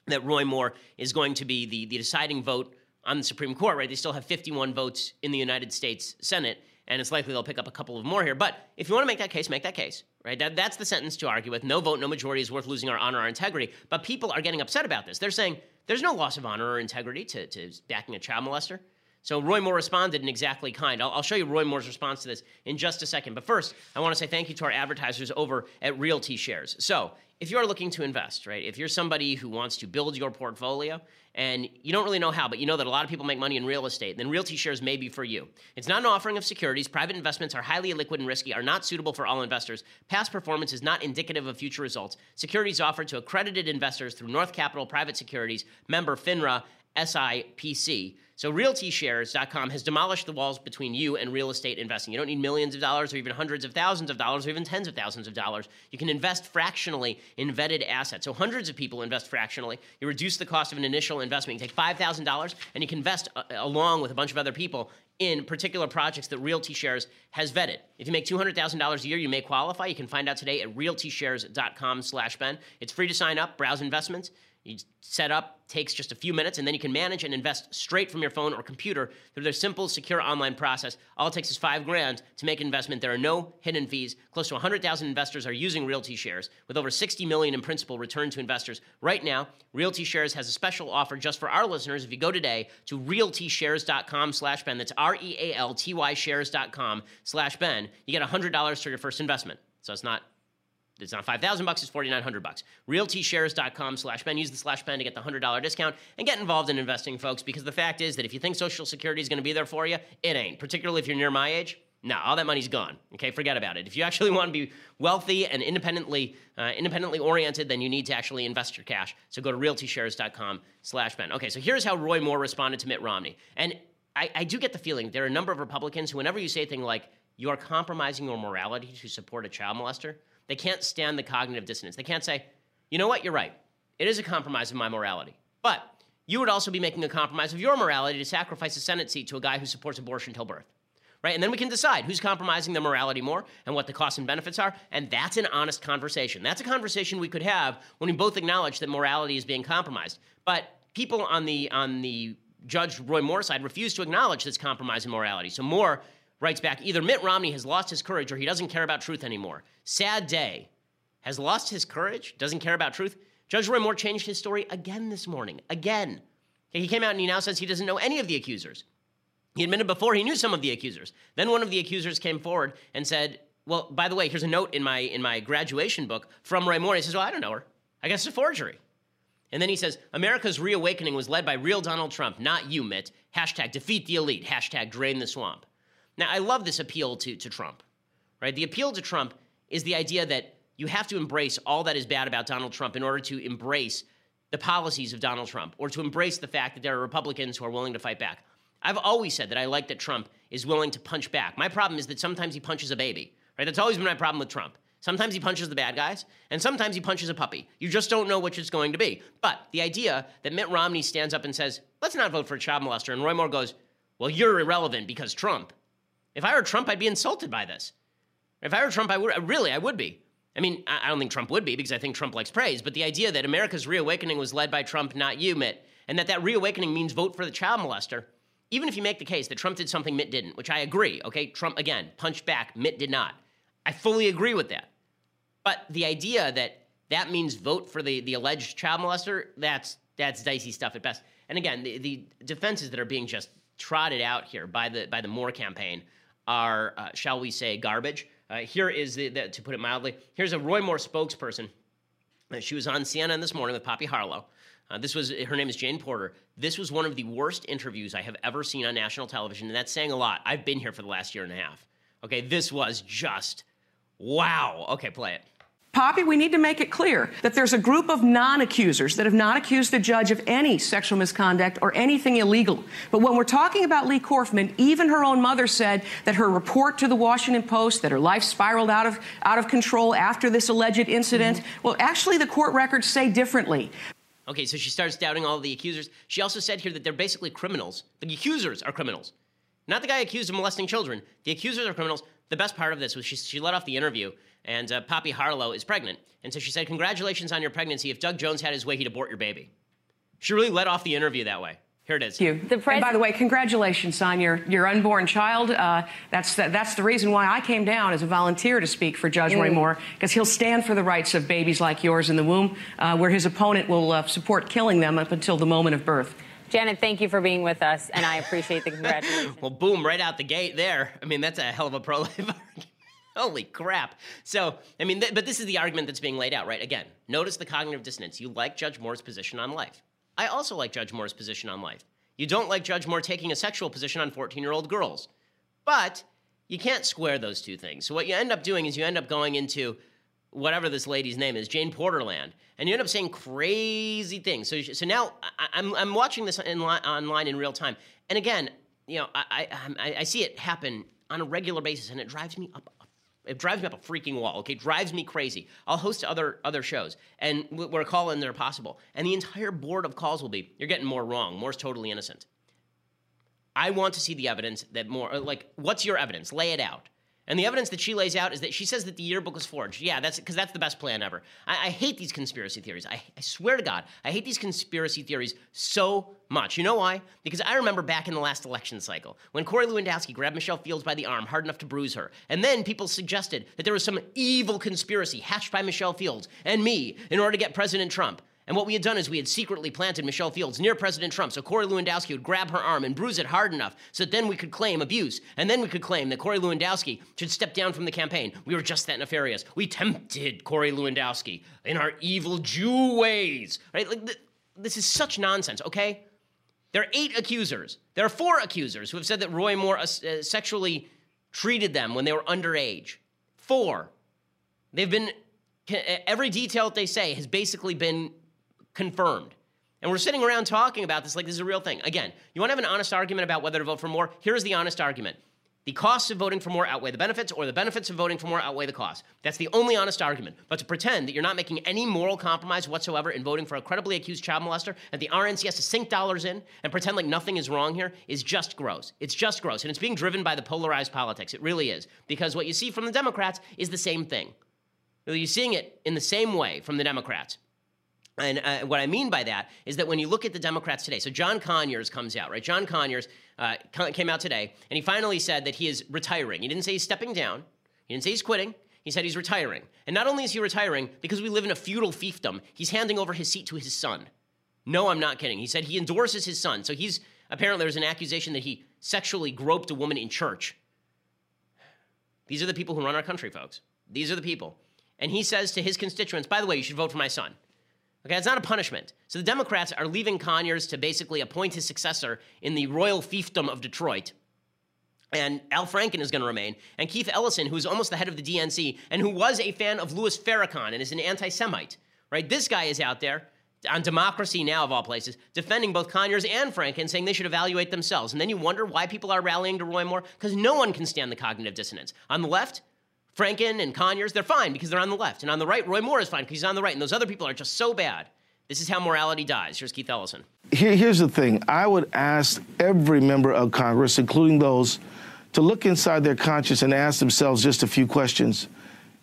that Roy Moore is going to be the, the deciding vote on the Supreme Court, right? They still have 51 votes in the United States Senate and it's likely they'll pick up a couple of more here. But if you want to make that case, make that case, right? That, that's the sentence to argue with. No vote, no majority is worth losing our honor, our integrity. But people are getting upset about this. They're saying there's no loss of honor or integrity to, to backing a child molester. So Roy Moore responded in exactly kind. I'll, I'll, show you Roy Moore's response to this in just a second. But first, I want to say thank you to our advertisers over at Realty Shares. So if you're looking to invest, right, if you're somebody who wants to build your portfolio and you don't really know how, but you know that a lot of people make money in real estate, then Realty Shares may be for you. It's not an offering of securities. Private investments are highly illiquid and risky, are not suitable for all investors. Past performance is not indicative of future results. Securities offered to accredited investors through North Capital Private Securities, member FINRA, SIPC. So realtyshares.com has demolished the walls between you and real estate investing. You don't need millions of dollars or even hundreds of thousands of dollars or even tens of thousands of dollars. You can invest fractionally in vetted assets. So hundreds of people invest fractionally. You reduce the cost of an initial investment. You take $5,000 and you can invest uh, along with a bunch of other people in particular projects that Realty Shares has vetted. If you make $200,000 a year, you may qualify. You can find out today at realtyshares.com slash Ben. It's free to sign up, browse investments. You set up, takes just a few minutes, and then you can manage and invest straight from your phone or computer through their simple, secure online process. All it takes is five grand to make an investment. There are no hidden fees. Close to 100,000 investors are using Realty Shares, with over 60 million in principal returned to investors. Right now, Realty Shares has a special offer just for our listeners. If you go today to realtyshares.com slash Ben, that's R-E-A-L-T-Y shares.com slash Ben, you get $100 for your first investment. So it's not it's not 5000 bucks, it's 4900 bucks. Realtyshares.com slash Ben. Use the slash Ben to get the $100 discount and get involved in investing, folks, because the fact is that if you think Social Security is going to be there for you, it ain't, particularly if you're near my age. No, all that money's gone. Okay, forget about it. If you actually want to be wealthy and independently uh, independently oriented, then you need to actually invest your cash. So go to realtyshares.com/ben. Okay, so here's how Roy Moore responded to Mitt Romney, and I, I do get the feeling there are a number of Republicans who, whenever you say a thing like "you are compromising your morality to support a child molester," they can't stand the cognitive dissonance. They can't say, "You know what? You're right. It is a compromise of my morality," but you would also be making a compromise of your morality to sacrifice a Senate seat to a guy who supports abortion till birth right? And then we can decide who's compromising their morality more and what the costs and benefits are. And that's an honest conversation. That's a conversation we could have when we both acknowledge that morality is being compromised. But people on the on the Judge Roy Moore side refuse to acknowledge this compromise in morality. So Moore writes back either Mitt Romney has lost his courage or he doesn't care about truth anymore. Sad day. Has lost his courage, doesn't care about truth. Judge Roy Moore changed his story again this morning. Again. He came out and he now says he doesn't know any of the accusers. He admitted before he knew some of the accusers. Then one of the accusers came forward and said, "Well, by the way, here's a note in my in my graduation book from Roy Moore." He says, "Well, I don't know her. I guess it's a forgery." And then he says, "America's reawakening was led by real Donald Trump, not you, Mitt. Hashtag defeat the elite. Hashtag drain the swamp." Now, I love this appeal to to Trump, right? The appeal to Trump is the idea that you have to embrace all that is bad about Donald Trump in order to embrace the policies of Donald Trump, or to embrace the fact that there are Republicans who are willing to fight back. I've always said that I like that Trump is willing to punch back. My problem is that sometimes he punches a baby, right? That's always been my problem with Trump. Sometimes he punches the bad guys, and sometimes he punches a puppy. You just don't know which it's going to be. But the idea that Mitt Romney stands up and says, let's not vote for a child molester, and Roy Moore goes, well, you're irrelevant because Trump. If I were Trump, I'd be insulted by this. If I were Trump, I would, really, I would be. I mean, I don't think Trump would be because I think Trump likes praise, but the idea that America's reawakening was led by Trump, not you, Mitt, and that that reawakening means vote for the child molester, even if you make the case that Trump did something Mitt didn't, which I agree, okay, Trump, again, punched back, Mitt did not. I fully agree with that. But the idea that that means vote for the, the alleged child molester, that's, that's dicey stuff at best. And again, the, the defenses that are being just trotted out here by the, by the Moore campaign are, uh, shall we say, garbage. Uh, here is, the, the, to put it mildly, here's a Roy Moore spokesperson. Uh, she was on CNN this morning with Poppy Harlow. Uh, this was her name is Jane Porter. This was one of the worst interviews I have ever seen on national television, and that's saying a lot. I've been here for the last year and a half. Okay, this was just wow. Okay, play it. Poppy, we need to make it clear that there's a group of non accusers that have not accused the judge of any sexual misconduct or anything illegal. But when we're talking about Leigh Corfman, even her own mother said that her report to the Washington Post that her life spiraled out of, out of control after this alleged incident. Mm-hmm. Well, actually, the court records say differently. Okay, so she starts doubting all the accusers. She also said here that they're basically criminals. The accusers are criminals. Not the guy accused of molesting children. The accusers are criminals. The best part of this was she, she let off the interview, and uh, Poppy Harlow is pregnant. And so she said, Congratulations on your pregnancy. If Doug Jones had his way, he'd abort your baby. She really let off the interview that way. Here it is. Thank you. The pres- and by the way, congratulations on your, your unborn child. Uh, that's, the, that's the reason why I came down as a volunteer to speak for Judge mm. Roy Moore, because he'll stand for the rights of babies like yours in the womb, uh, where his opponent will uh, support killing them up until the moment of birth. Janet, thank you for being with us, and I appreciate the congratulations. well, boom, right out the gate there. I mean, that's a hell of a pro life argument. Holy crap. So, I mean, th- but this is the argument that's being laid out, right? Again, notice the cognitive dissonance. You like Judge Moore's position on life. I also like Judge Moore's position on life. You don't like Judge Moore taking a sexual position on 14 year old girls. But you can't square those two things. So what you end up doing is you end up going into whatever this lady's name is, Jane Porterland, and you end up saying crazy things. So, so now I, am I'm, I'm watching this in li- online in real time, and again, you know, I, I, I see it happen on a regular basis, and it drives me up it drives me up a freaking wall. Okay, drives me crazy. I'll host other other shows, and we're calling there possible, and the entire board of calls will be, "You're getting Moore wrong. Moore's totally innocent." I want to see the evidence that more like, what's your evidence? Lay it out. And the evidence that she lays out is that she says that the yearbook was forged. Yeah, that's because that's the best plan ever. I, I hate these conspiracy theories. I, I, swear to God, I hate these conspiracy theories so much. You know why? Because I remember back in the last election cycle when Corey Lewandowski grabbed Michelle Fields by the arm hard enough to bruise her. And then people suggested that there was some evil conspiracy hatched by Michelle Fields and me in order to get President Trump. And what we had done is we had secretly planted Michelle Fields near President Trump so Corey Lewandowski would grab her arm and bruise it hard enough so that then we could claim abuse. And then we could claim that Corey Lewandowski should step down from the campaign. We were just that nefarious. We tempted Corey Lewandowski in our evil Jew ways. Right? Like, th- this is such nonsense, okay? There are eight accusers. There are four accusers who have said that Roy Moore uh, sexually treated them when they were underage. Four, they've been, every detail that they say has basically been confirmed. And we're sitting around talking about this like this is a real thing. Again, you want to have an honest argument about whether to vote for Moore? Here's the honest argument. The costs of voting for Moore outweigh the benefits, or the benefits of voting for Moore outweigh the costs. That's the only honest argument. But to pretend that you're not making any moral compromise whatsoever in voting for a credibly accused child molester, and the RNC has to sink dollars in and pretend like nothing is wrong here is just gross. It's just gross. And it's being driven by the polarized politics. It really is. Because what you see from the Democrats is the same thing. You're seeing it in the same way from the Democrats. And uh, what I mean by that is that when you look at the Democrats today, so John Conyers comes out, right? John Conyers uh, came out today, and he finally said that he is retiring. He didn't say he's stepping down. He didn't say he's quitting. He said he's retiring. And not only is he retiring, because we live in a feudal fiefdom, he's handing over his seat to his son. No, I'm not kidding. He said he endorses his son. So he's apparently there's an accusation that he sexually groped a woman in church. These are the people who run our country, folks. These are the people. And he says to his constituents, by the way, you should vote for my son. Okay, it's not a punishment. So the Democrats are leaving Conyers to basically appoint his successor in the royal fiefdom of Detroit. And Al Franken is going to remain. And Keith Ellison, who's almost the head of the DNC and who was a fan of Louis Farrakhan and is an anti Semite, right? This guy is out there on Democracy Now! of all places, defending both Conyers and Franken, saying they should evaluate themselves. And then you wonder why people are rallying to Roy Moore? Because no one can stand the cognitive dissonance. On the left, Franken and Conyers, they're fine because they're on the left. And on the right, Roy Moore is fine because he's on the right. And those other people are just so bad. This is how morality dies. Here's Keith Ellison. Here, here's the thing I would ask every member of Congress, including those, to look inside their conscience and ask themselves just a few questions.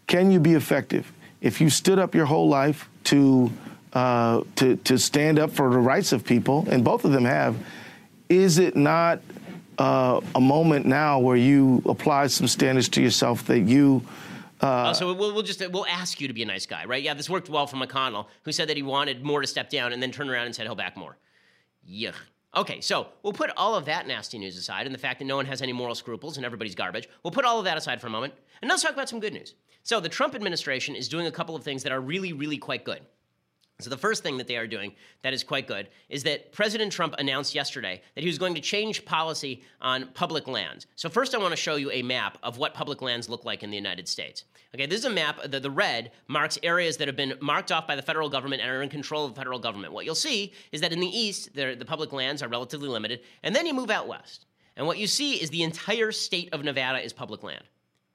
Can you be effective? If you stood up your whole life to, uh, to, to stand up for the rights of people, and both of them have, is it not uh, a moment now where you apply some standards to yourself that you. Uh, oh, so we'll, we'll, just we'll ask you to be a nice guy, right? Yeah, this worked well for McConnell, who said that he wanted Moore to step down and then turned around and said he'll back Moore. Yuck. Okay, so we'll put all of that nasty news aside and the fact that no one has any moral scruples and everybody's garbage. We'll put all of that aside for a moment and let's talk about some good news. So the Trump administration is doing a couple of things that are really, really quite good. So, the first thing that they are doing that is quite good is that President Trump announced yesterday that he was going to change policy on public lands. So, first, I want to show you a map of what public lands look like in the United States. Okay, this is a map. The, the red marks areas that have been marked off by the federal government and are in control of the federal government. What you'll see is that in the east, the public lands are relatively limited, and then you move out west. And what you see is the entire state of Nevada is public land.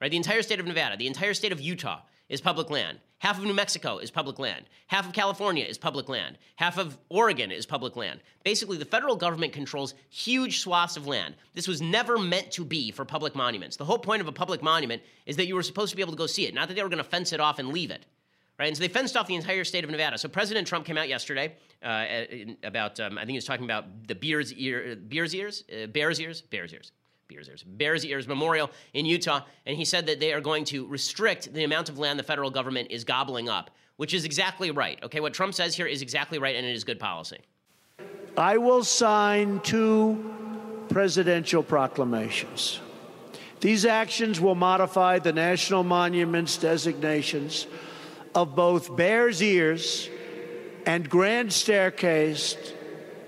Right? The entire state of Nevada, the entire state of Utah is public land. Half of New Mexico is public land. Half of California is public land. Half of Oregon is public land. Basically, the federal government controls huge swaths of land. This was never meant to be for public monuments. The whole point of a public monument is that you were supposed to be able to go see it, not that they were going to fence it off and leave it. Right? And so they fenced off the entire state of Nevada. So President Trump came out yesterday uh, about, um, I think he was talking about the Bears, ear, Bears ears, uh, Bears ears, Bears ears. Bears Ears, Bears Ears Memorial in Utah, and he said that they are going to restrict the amount of land the federal government is gobbling up, which is exactly right. Okay, what Trump says here is exactly right, and it is good policy. I will sign two presidential proclamations. These actions will modify the national monuments designations of both Bears Ears and Grand Staircase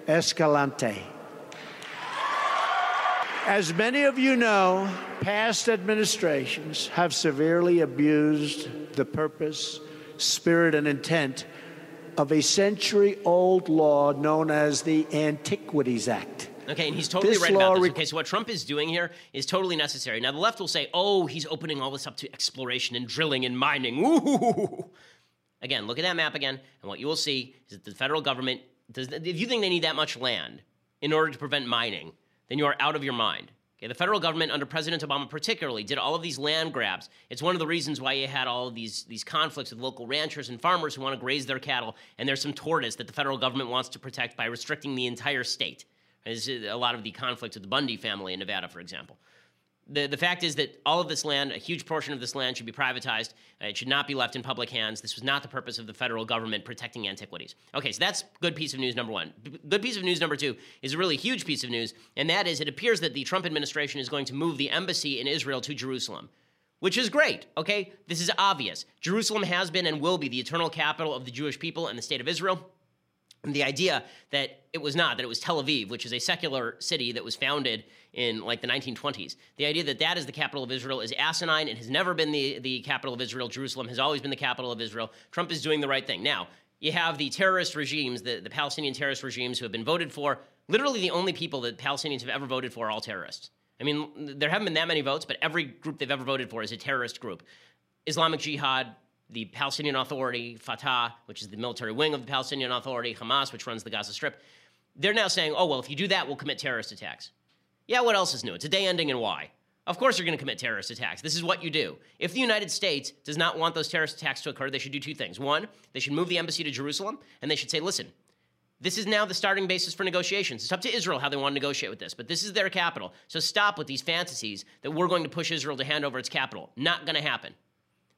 Escalante. As many of you know, past administrations have severely abused the purpose, spirit, and intent of a century old law known as the Antiquities Act. Okay, and he's totally this right about this. Okay, so what Trump is doing here is totally necessary. Now, the left will say, oh, he's opening all this up to exploration and drilling and mining. Ooh. Again, look at that map again, and what you will see is that the federal government does. If you think they need that much land in order to prevent mining, then you are out of your mind. Okay, the federal government under President Obama particularly did all of these land grabs. It's one of the reasons why you had all of these, these conflicts with local ranchers and farmers who want to graze their cattle, and there's some tortoise that the federal government wants to protect by restricting the entire state. There's a lot of the conflicts with the Bundy family in Nevada, for example the, the fact is that all of this land, a huge portion of this land, should be privatized. Uh, it should not be left in public hands. This was not the purpose of the federal government protecting antiquities. Okay, so that's good piece of news number one. B- good piece of news number two is a really huge piece of news, and that is it appears that the Trump administration is going to move the embassy in Israel to Jerusalem. Which is great, okay? This is obvious. Jerusalem has been and will be the eternal capital of the Jewish people and the state of Israel. The idea that it was not that it was tel aviv which is a secular city that was founded in like the 1920s the idea that that is the capital of israel is asinine. It has never been the, the capital of israel. Jerusalem has always been the capital of israel. Trump is doing the right thing. Now you have the terrorist regimes the, the palestinian terrorist regimes who have been voted for. Literally the only people that palestinians have ever voted for are all terrorists. I mean there haven't been that many votes but every group they've ever voted for is a terrorist group. Islamic jihad the Palestinian Authority, Fatah, which is the military wing of the Palestinian Authority, Hamas, which runs the Gaza Strip, they're now saying, oh, well, if you do that, we'll commit terrorist attacks. Yeah, what else is new? It's a day ending in Y. Of course, you're going to commit terrorist attacks. This is what you do. If the United States does not want those terrorist attacks to occur, they should do two things. One, they should move the embassy to Jerusalem, and they should say, listen, this is now the starting basis for negotiations. It's up to Israel how they want to negotiate with this, but this is their capital. So stop with these fantasies that we're going to push Israel to hand over its capital. Not going to happen.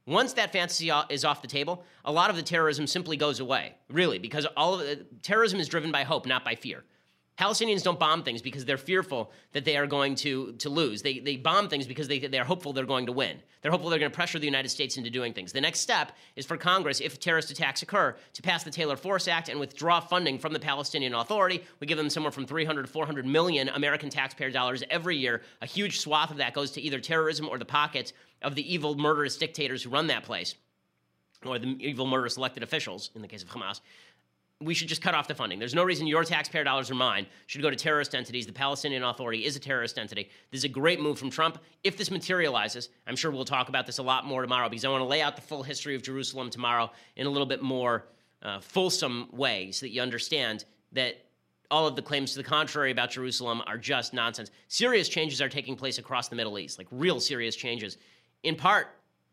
Once that fantasy is off the table, a lot of the terrorism simply goes away, really, because all of the, terrorism is driven by hope, not by fear. Palestinians don't bomb things because they're fearful that they are going to, to lose. They, they bomb things because they, they're hopeful they're going to win. They're hopeful they're going to pressure the United States into doing things. The next step is for Congress, if terrorist attacks occur, to pass the Taylor Force Act and withdraw funding from the Palestinian Authority. We give them somewhere from 300 to 400 million American taxpayer dollars every year. A huge swath of that goes to either terrorism or the pockets of the evil, murderous dictators who run that place, or the evil, murderous elected officials in the case of Hamas we should just cut off the funding. There's no reason your taxpayer dollars or mine should go to terrorist entities. The Palestinian Authority is a terrorist entity. This is a great move from Trump. If this materializes, I'm sure we'll talk about this a lot more tomorrow because I want to lay out the full history of Jerusalem tomorrow in a little bit more uh, fulsome way so that you understand that all of the claims to the contrary about Jerusalem are just nonsense. Serious changes are taking place across the Middle East, like real serious changes. In part,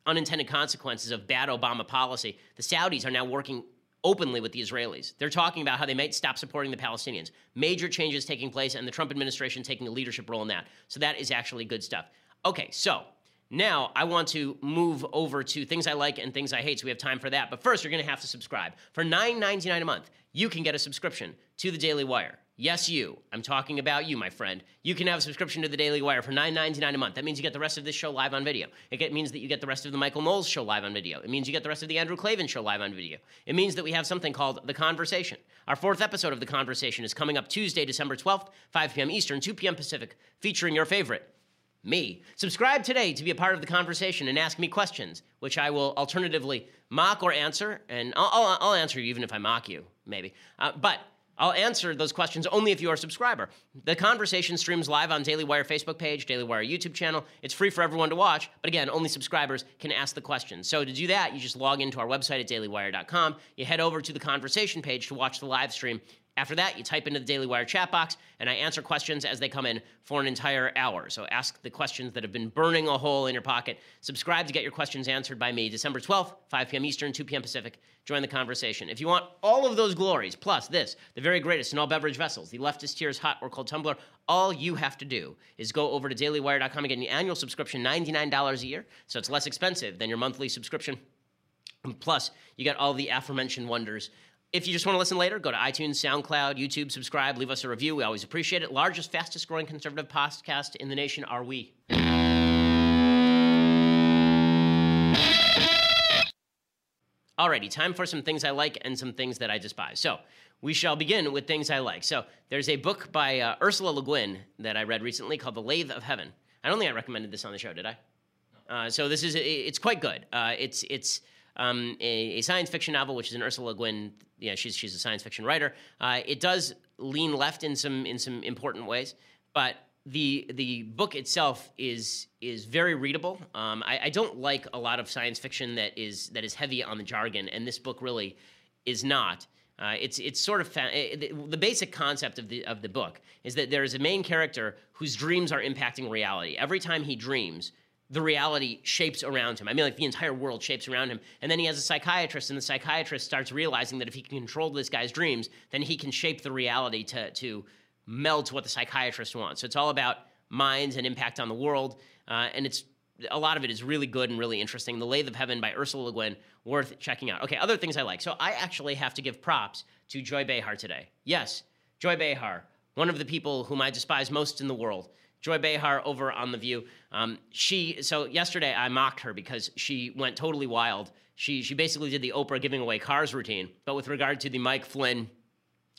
unintended consequences of bad Obama policy. The Saudis are now working openly with the Israelis. They're talking about how they might stop supporting the Palestinians. Major changes taking place, and the Trump administration taking a leadership role in that. So that is actually good stuff. Okay, so now I want to move over to things I like and things I hate. So we have time for that. But first, you're going to have to subscribe. For $9.99 a month, you can get a subscription to the Daily Wire. Yes, you. I'm talking about you, my friend. You can have a subscription to the Daily Wire for $9.99 a month. That means you get the rest of this show live on video. It means that you get the rest of the Michael Knowles show live on video. It means you get the rest of the Andrew Klavan show live on video. It means that we have something called The Conversation. Our fourth episode of The Conversation is coming up Tuesday, December 12th, 5 p.m. Eastern, 2 p.m. Pacific, featuring your favorite, me. Subscribe today to be a part of the conversation and ask me questions, which I will alternatively mock or answer. And I'll, I'll, I'll answer you even if I mock you, maybe. Uh, but I'll answer those questions only if you are a subscriber. The conversation streams live on Daily Wire Facebook page, Daily Wire YouTube channel. It's free for everyone to watch, but again, only subscribers can ask the questions. So to do that, you just log into our website at dailywire.com. You head over to the conversation page to watch the live stream, after that, you type into the Daily Wire chat box, and I answer questions as they come in for an entire hour. So ask the questions that have been burning a hole in your pocket. Subscribe to get your questions answered by me December 12th, 5 p.m. Eastern, 2 p.m. Pacific. Join the conversation. If you want all of those glories, plus this, the very greatest in all beverage vessels, the leftist tears hot or cold tumbler, all you have to do is go over to dailywire.com and get an annual subscription, $99 a year. So it's less expensive than your monthly subscription. Plus, you get all the aforementioned wonders if you just want to listen later, go to iTunes, SoundCloud, YouTube, subscribe, leave us a review. We always appreciate it. Largest, fastest growing conservative podcast in the nation are we. Alrighty, time for some things I like and some things that I despise. So, we shall begin with things I like. So, there's a book by uh, Ursula Le Guin that I read recently called The Lathe of Heaven. I don't think I recommended this on the show, did I? Uh, so this is it's quite good. Uh, it's it's um, a, a, science fiction novel, which is an Ursula Le Guin. Yeah, she's she's a science fiction writer. Uh, it does lean left in some in some important ways, but the the book itself is is very readable. Um, I, I, don't like a lot of science fiction that is that is heavy on the jargon, and this book really is not. Uh, it's it's sort of fa- it, the, the basic concept of the of the book is that there is a main character whose dreams are impacting reality. Every time he dreams, the reality shapes around him. I mean, like the entire world shapes around him. And then he has a psychiatrist, and the psychiatrist starts realizing that if he can control this guy's dreams, then he can shape the reality to, to meld to what the psychiatrist wants. So it's all about minds and impact on the world. Uh, and it's a lot of it is really good and really interesting. The Lathe of Heaven by Ursula Le Guin, worth checking out. Okay, other things I like. So I actually have to give props to Joy Behar today. Yes, Joy Behar, one of the people whom I despise most in the world. Joy Behar over on The View. Um, she so yesterday I mocked her because she went totally wild. She she basically did the Oprah giving away cars routine, but with regard to the Mike Flynn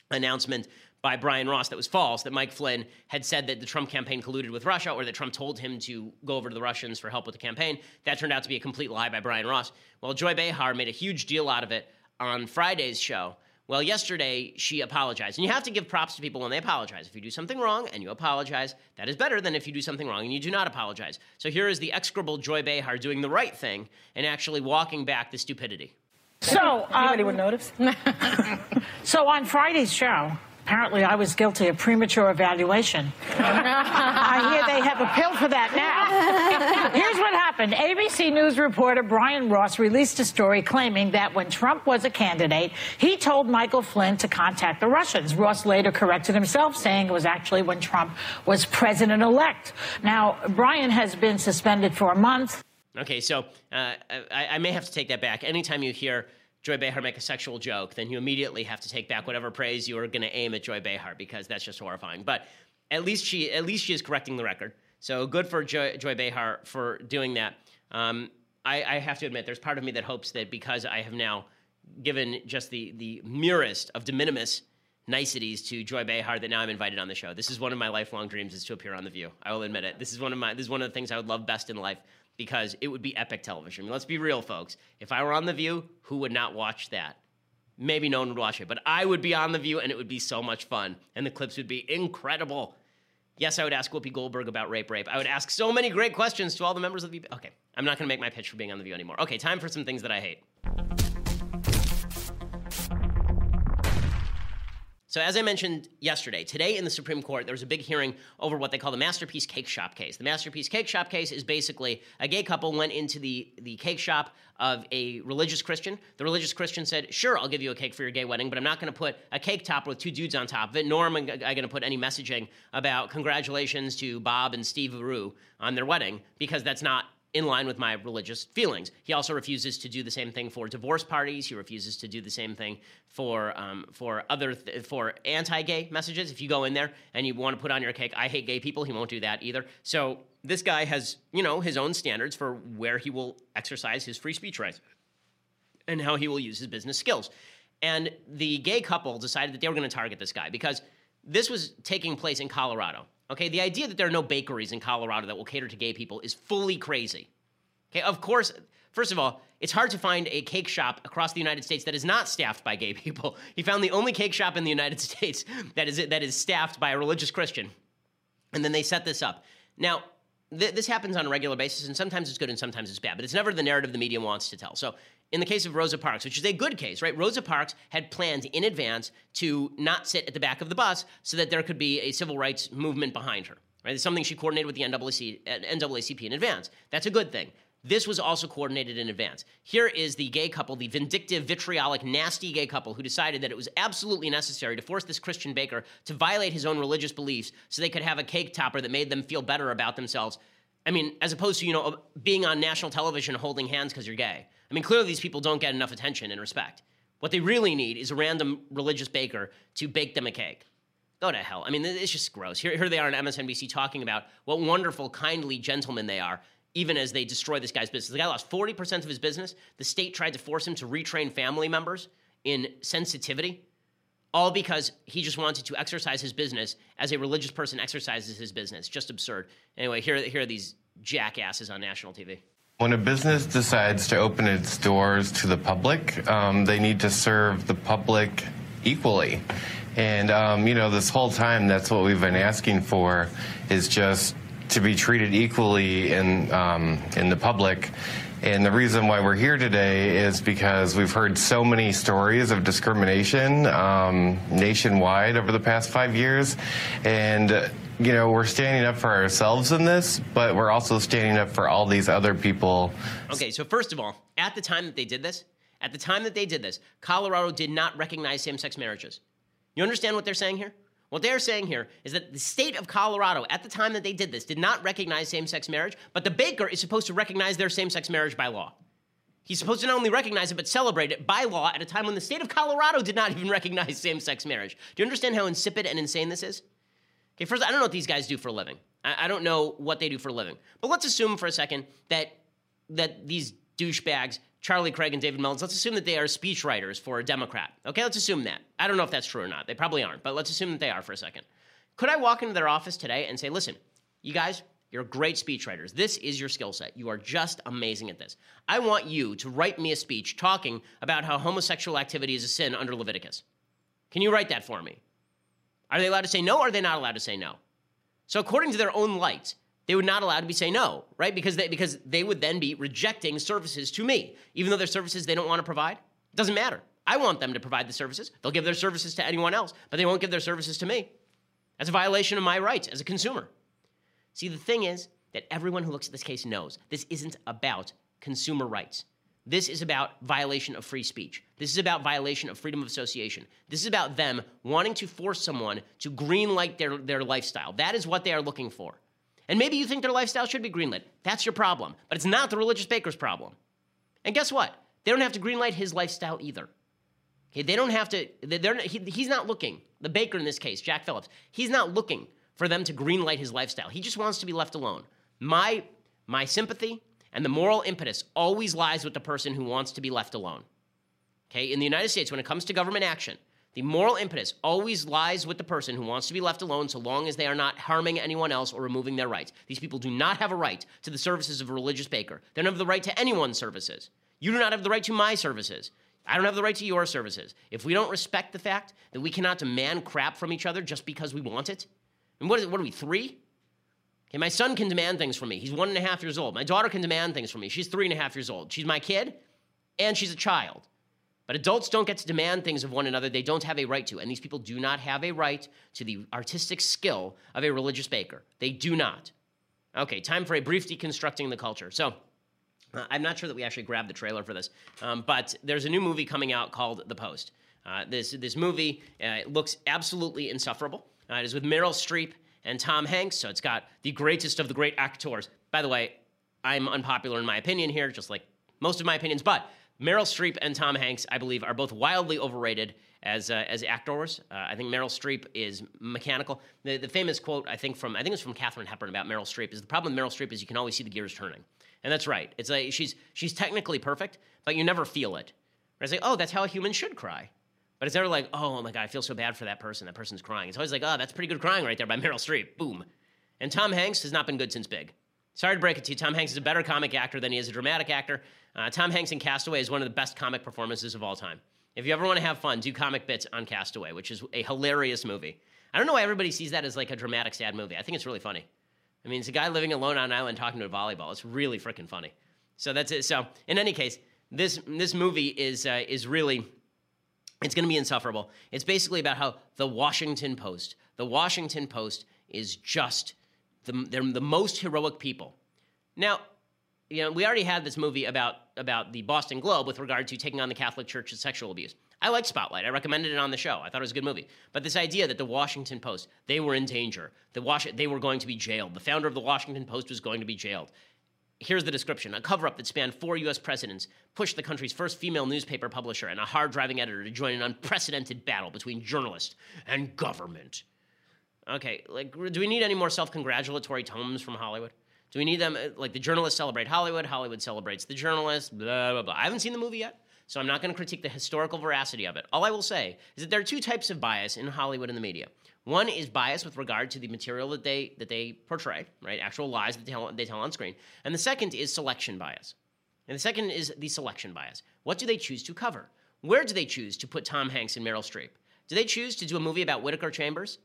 announcement by Brian Ross that was false, that Mike Flynn had said that the Trump campaign colluded with Russia or that Trump told him to go over to the Russians for help with the campaign. That turned out to be a complete lie by Brian Ross. Well, Joy Behar made a huge deal out of it on Friday's show. Well, yesterday she apologized. And you have to give props to people when they apologize. If you do something wrong and you apologize, that is better than if you do something wrong and you do not apologize. So here is the execrable Joy Behar doing the right thing and actually walking back the stupidity. So, anybody um, would notice? so on Friday's show, Apparently, I was guilty of premature evaluation. I hear they have a pill for that now. Here's what happened ABC News reporter Brian Ross released a story claiming that when Trump was a candidate, he told Michael Flynn to contact the Russians. Ross later corrected himself, saying it was actually when Trump was president elect. Now, Brian has been suspended for a month. Okay, so uh, I, I may have to take that back. Anytime you hear Joy Behar make a sexual joke, then you immediately have to take back whatever praise you are going to aim at Joy Behar because that's just horrifying. But at least she at least she is correcting the record. So good for Joy, Joy Behar for doing that. Um, I, I, have to admit, there's part of me that hopes that because I have now given just the the merest of de minimis niceties to Joy Behar that now I'm invited on the show. This is one of my lifelong dreams is to appear on The View. I will admit it. This is one of my this is one of the things I would love best in life because it would be epic television. I mean, let's be real, folks. If I were on The View, who would not watch that? Maybe no one would watch it, but I would be on The View and it would be so much fun. And the clips would be incredible. Yes, I would ask Whoopi Goldberg about rape, rape. I would ask so many great questions to all the members of the. Okay, I'm not going to make my pitch for being on The View anymore. Okay, time for some things that I hate. So, as I mentioned yesterday, today in the Supreme Court, there was a big hearing over what they call the Masterpiece Cake Shop case. The Masterpiece Cake Shop case is basically a gay couple went into the, the cake shop of a religious Christian. The religious Christian said, Sure, I'll give you a cake for your gay wedding, but I'm not going to put a cake topper with two dudes on top of it, nor am I going to put any messaging about congratulations to Bob and Steve Rue on their wedding, because that's not in line with my religious feelings. He also refuses to do the same thing for divorce parties. He refuses to do the same thing for um, for other th- for anti-gay messages. If you go in there and you want to put on your cake, "I hate gay people," he won't do that either. So this guy has you know his own standards for where he will exercise his free speech rights and how he will use his business skills. And the gay couple decided that they were going to target this guy because this was taking place in Colorado. Okay, the idea that there are no bakeries in Colorado that will cater to gay people is fully crazy. Okay, of course, first of all, it's hard to find a cake shop across the United States that is not staffed by gay people. He found the only cake shop in the United States that is that is staffed by a religious Christian. And then they set this up. Now, th- this happens on a regular basis, and sometimes it's good and sometimes it's bad, but it's never the narrative the media wants to tell. So in the case of Rosa Parks, which is a good case, right? Rosa Parks had planned in advance to not sit at the back of the bus so that there could be a civil rights movement behind her. Right? It's something she coordinated with the NAACP uh, in advance. That's a good thing. This was also coordinated in advance. Here is the gay couple, the vindictive, vitriolic, nasty gay couple who decided that it was absolutely necessary to force this Christian baker to violate his own religious beliefs so they could have a cake topper that made them feel better about themselves. I mean, as opposed to, you know, being on national television holding hands because you're gay. I mean, clearly these people don't get enough attention and respect. What they really need is a random religious baker to bake them a cake. Go to hell. I mean, it's just gross. Here, here they are on MSNBC talking about what wonderful, kindly gentlemen they are, even as they destroy this guy's business. The guy lost 40% of his business. The state tried to force him to retrain family members in sensitivity, all because he just wanted to exercise his business as a religious person exercises his business. Just absurd. Anyway, here, here are these jackasses on national TV. When a business decides to open its doors to the public, um, they need to serve the public equally. And, um, you know, this whole time, that's what we've been asking for is just to be treated equally in, um, in the public. And the reason why we're here today is because we've heard so many stories of discrimination um, nationwide over the past five years. And you know, we're standing up for ourselves in this, but we're also standing up for all these other people. Okay, so first of all, at the time that they did this, at the time that they did this, Colorado did not recognize same sex marriages. You understand what they're saying here? What they're saying here is that the state of Colorado, at the time that they did this, did not recognize same sex marriage, but the baker is supposed to recognize their same sex marriage by law. He's supposed to not only recognize it, but celebrate it by law at a time when the state of Colorado did not even recognize same sex marriage. Do you understand how insipid and insane this is? Okay, first, I don't know what these guys do for a living. I, I don't know what they do for a living. But let's assume for a second that that these douchebags Charlie Craig and David Mullins, let's assume that they are speechwriters for a Democrat. Okay, let's assume that. I don't know if that's true or not. They probably aren't, but let's assume that they are for a second. Could I walk into their office today and say, listen, you guys, you're great speechwriters. This is your skill set. You are just amazing at this. I want you to write me a speech talking about how homosexual activity is a sin under Leviticus. Can you write that for me? Are they allowed to say no or are they not allowed to say no? So, according to their own lights, they would not allow to be say no, right? Because they, because they would then be rejecting services to me, even though they're services they don't want to provide. It doesn't matter. I want them to provide the services. They'll give their services to anyone else, but they won't give their services to me. That's a violation of my rights as a consumer. See, the thing is that everyone who looks at this case knows this isn't about consumer rights. This is about violation of free speech. This is about violation of freedom of association. This is about them wanting to force someone to greenlight their, their lifestyle. That is what they are looking for. And maybe you think their lifestyle should be greenlit. That's your problem. But it's not the religious baker's problem. And guess what? They don't have to greenlight his lifestyle either. Okay, they don't have to, they're, he, he's not looking, the baker in this case, Jack Phillips, he's not looking for them to greenlight his lifestyle. He just wants to be left alone. My, my sympathy and the moral impetus always lies with the person who wants to be left alone. Okay, in the United States, when it comes to government action, the moral impetus always lies with the person who wants to be left alone so long as they are not harming anyone else or removing their rights. These people do not have a right to the services of a religious baker. They don't have the right to anyone's services. You do not have the right to my services. I don't have the right to your services. If we don't respect the fact that we cannot demand crap from each other just because we want it, and what is it? What are we, three? My son can demand things from me. He's one and a half years old. My daughter can demand things from me. She's three and a half years old. She's my kid, and she's a child. But adults don't get to demand things of one another they don't have a right to. And these people do not have a right to the artistic skill of a religious baker. They do not. Okay, time for a brief deconstructing the culture. So, uh, I'm not sure that we actually grabbed the trailer for this, um, but there's a new movie coming out called The Post. Uh, this, this movie uh, looks absolutely insufferable. Uh, it is with Meryl Streep and Tom Hanks, so it's got the greatest of the great actors. By the way, I'm unpopular in my opinion here, just like most of my opinions, but Meryl Streep and Tom Hanks, I believe, are both wildly overrated as uh, as actors. Uh, I think Meryl Streep is mechanical. The, the famous quote, I think from I think it's from Katharine Hepburn about Meryl Streep is the problem with Meryl Streep is you can always see the gears turning, and that's right. It's like she's she's technically perfect, but you never feel it. It's like, oh, that's how a human should cry. But it's never like, oh my god, I feel so bad for that person. That person's crying. It's always like, oh, that's pretty good crying right there by Meryl Streep. Boom. And Tom Hanks has not been good since Big. Sorry to break it to you, Tom Hanks is a better comic actor than he is a dramatic actor. Uh, Tom Hanks in Castaway is one of the best comic performances of all time. If you ever want to have fun, do comic bits on Castaway, which is a hilarious movie. I don't know why everybody sees that as like a dramatic, sad movie. I think it's really funny. I mean, it's a guy living alone on an island talking to a volleyball. It's really freaking funny. So that's it. So in any case, this this movie is uh, is really it's going to be insufferable. It's basically about how the Washington Post, the Washington Post is just the, they're the most heroic people. Now, you know, we already had this movie about about the Boston Globe with regard to taking on the Catholic Church and sexual abuse. I like Spotlight. I recommended it on the show. I thought it was a good movie. But this idea that the Washington Post, they were in danger, the Was- they were going to be jailed. The founder of the Washington Post was going to be jailed. Here's the description a cover up that spanned four U.S. presidents pushed the country's first female newspaper publisher and a hard driving editor to join an unprecedented battle between journalist and government. Okay, like, do we need any more self congratulatory tomes from Hollywood? Do we need them? uh, Like, the journalists celebrate Hollywood, Hollywood celebrates the journalists, blah, blah, blah. I haven't seen the movie yet, so I'm not going to critique the historical veracity of it. All I will say is that there are two types of bias in Hollywood and the media. One is bias with regard to the material that they that they portray, right? Actual lies that they tell, they tell on screen. And the second is selection bias. And the second is the selection bias. What do they choose to cover? Where do they choose to put Tom Hanks and Meryl Streep? Do they choose to do a movie about Whittaker Chambers?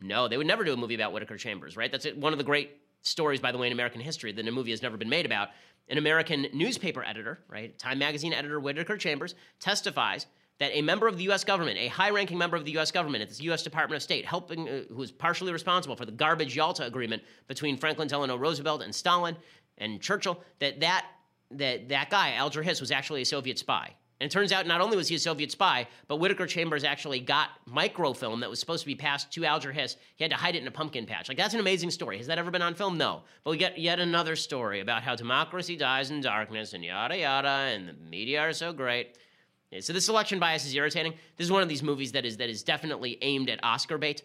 No, they would never do a movie about Whittaker Chambers, right? That's one of the great stories, by the way, in American history that a movie has never been made about. An American newspaper editor, right, Time magazine editor Whittaker Chambers, testifies that a member of the U.S. government, a high-ranking member of the U.S. government at the U.S. Department of State, helping, uh, who was partially responsible for the garbage Yalta agreement between Franklin Delano Roosevelt and Stalin and Churchill, that that that that guy Alger Hiss was actually a Soviet spy. And it turns out not only was he a Soviet spy, but Whittaker Chambers actually got microfilm that was supposed to be passed to Alger Hiss. He had to hide it in a pumpkin patch. Like, that's an amazing story. Has that ever been on film? No. But we get yet another story about how democracy dies in darkness and yada yada, and the media are so great. Yeah, So this selection bias is irritating. This is one of these movies that is that is definitely aimed at Oscar bait.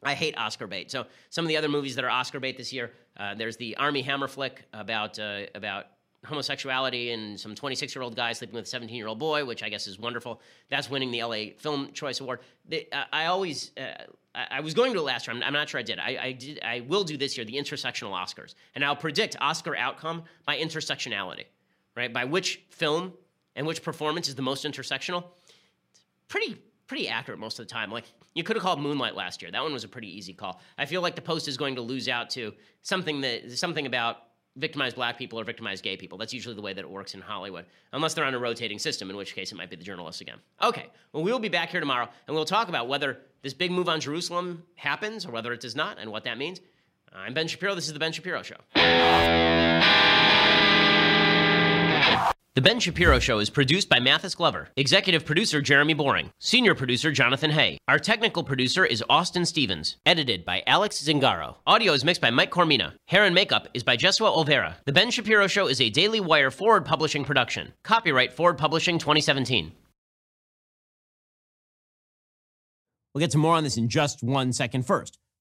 I hate Oscar bait. So some of the other movies that are Oscar bait this year, uh, there's the Armie Hammer flick about uh, about homosexuality and some 26 year old guy sleeping with a 17 year old boy, which I guess is wonderful. That's winning the LA Film Choice Award. Uh, I always, uh, I, was going to last year. I'm, I'm not sure I did. I, I did. I will do this year the intersectional Oscars, and I'll predict Oscar outcome by intersectionality, right? By which film and which performance is the most intersectional. It's pretty pretty accurate most of the time. Like you could have called Moonlight last year. That one was a pretty easy call. I feel like the Post is going to lose out to something that something about victimized black people or victimized gay people. That's usually the way that it works in Hollywood, unless they're on a rotating system, in which case it might be the journalists again. Okay, well, we'll be back here tomorrow and we'll talk about whether this big move on Jerusalem happens or whether it does not and what that means. I'm Ben Shapiro. This is The Ben Shapiro Show. The Ben Shapiro Show is produced by Mathis Glover, executive producer Jeremy Boring, senior producer Jonathan Hay. Our technical producer is Austin Stevens, edited by Alex Zingaro. Audio is mixed by Mike Coromina. Hair and makeup is by Jesua Olvera. The Ben Shapiro Show is a Daily Wire Forward Publishing production. Copyright Forward Publishing 2017. We'll get to more on this in just one second. First,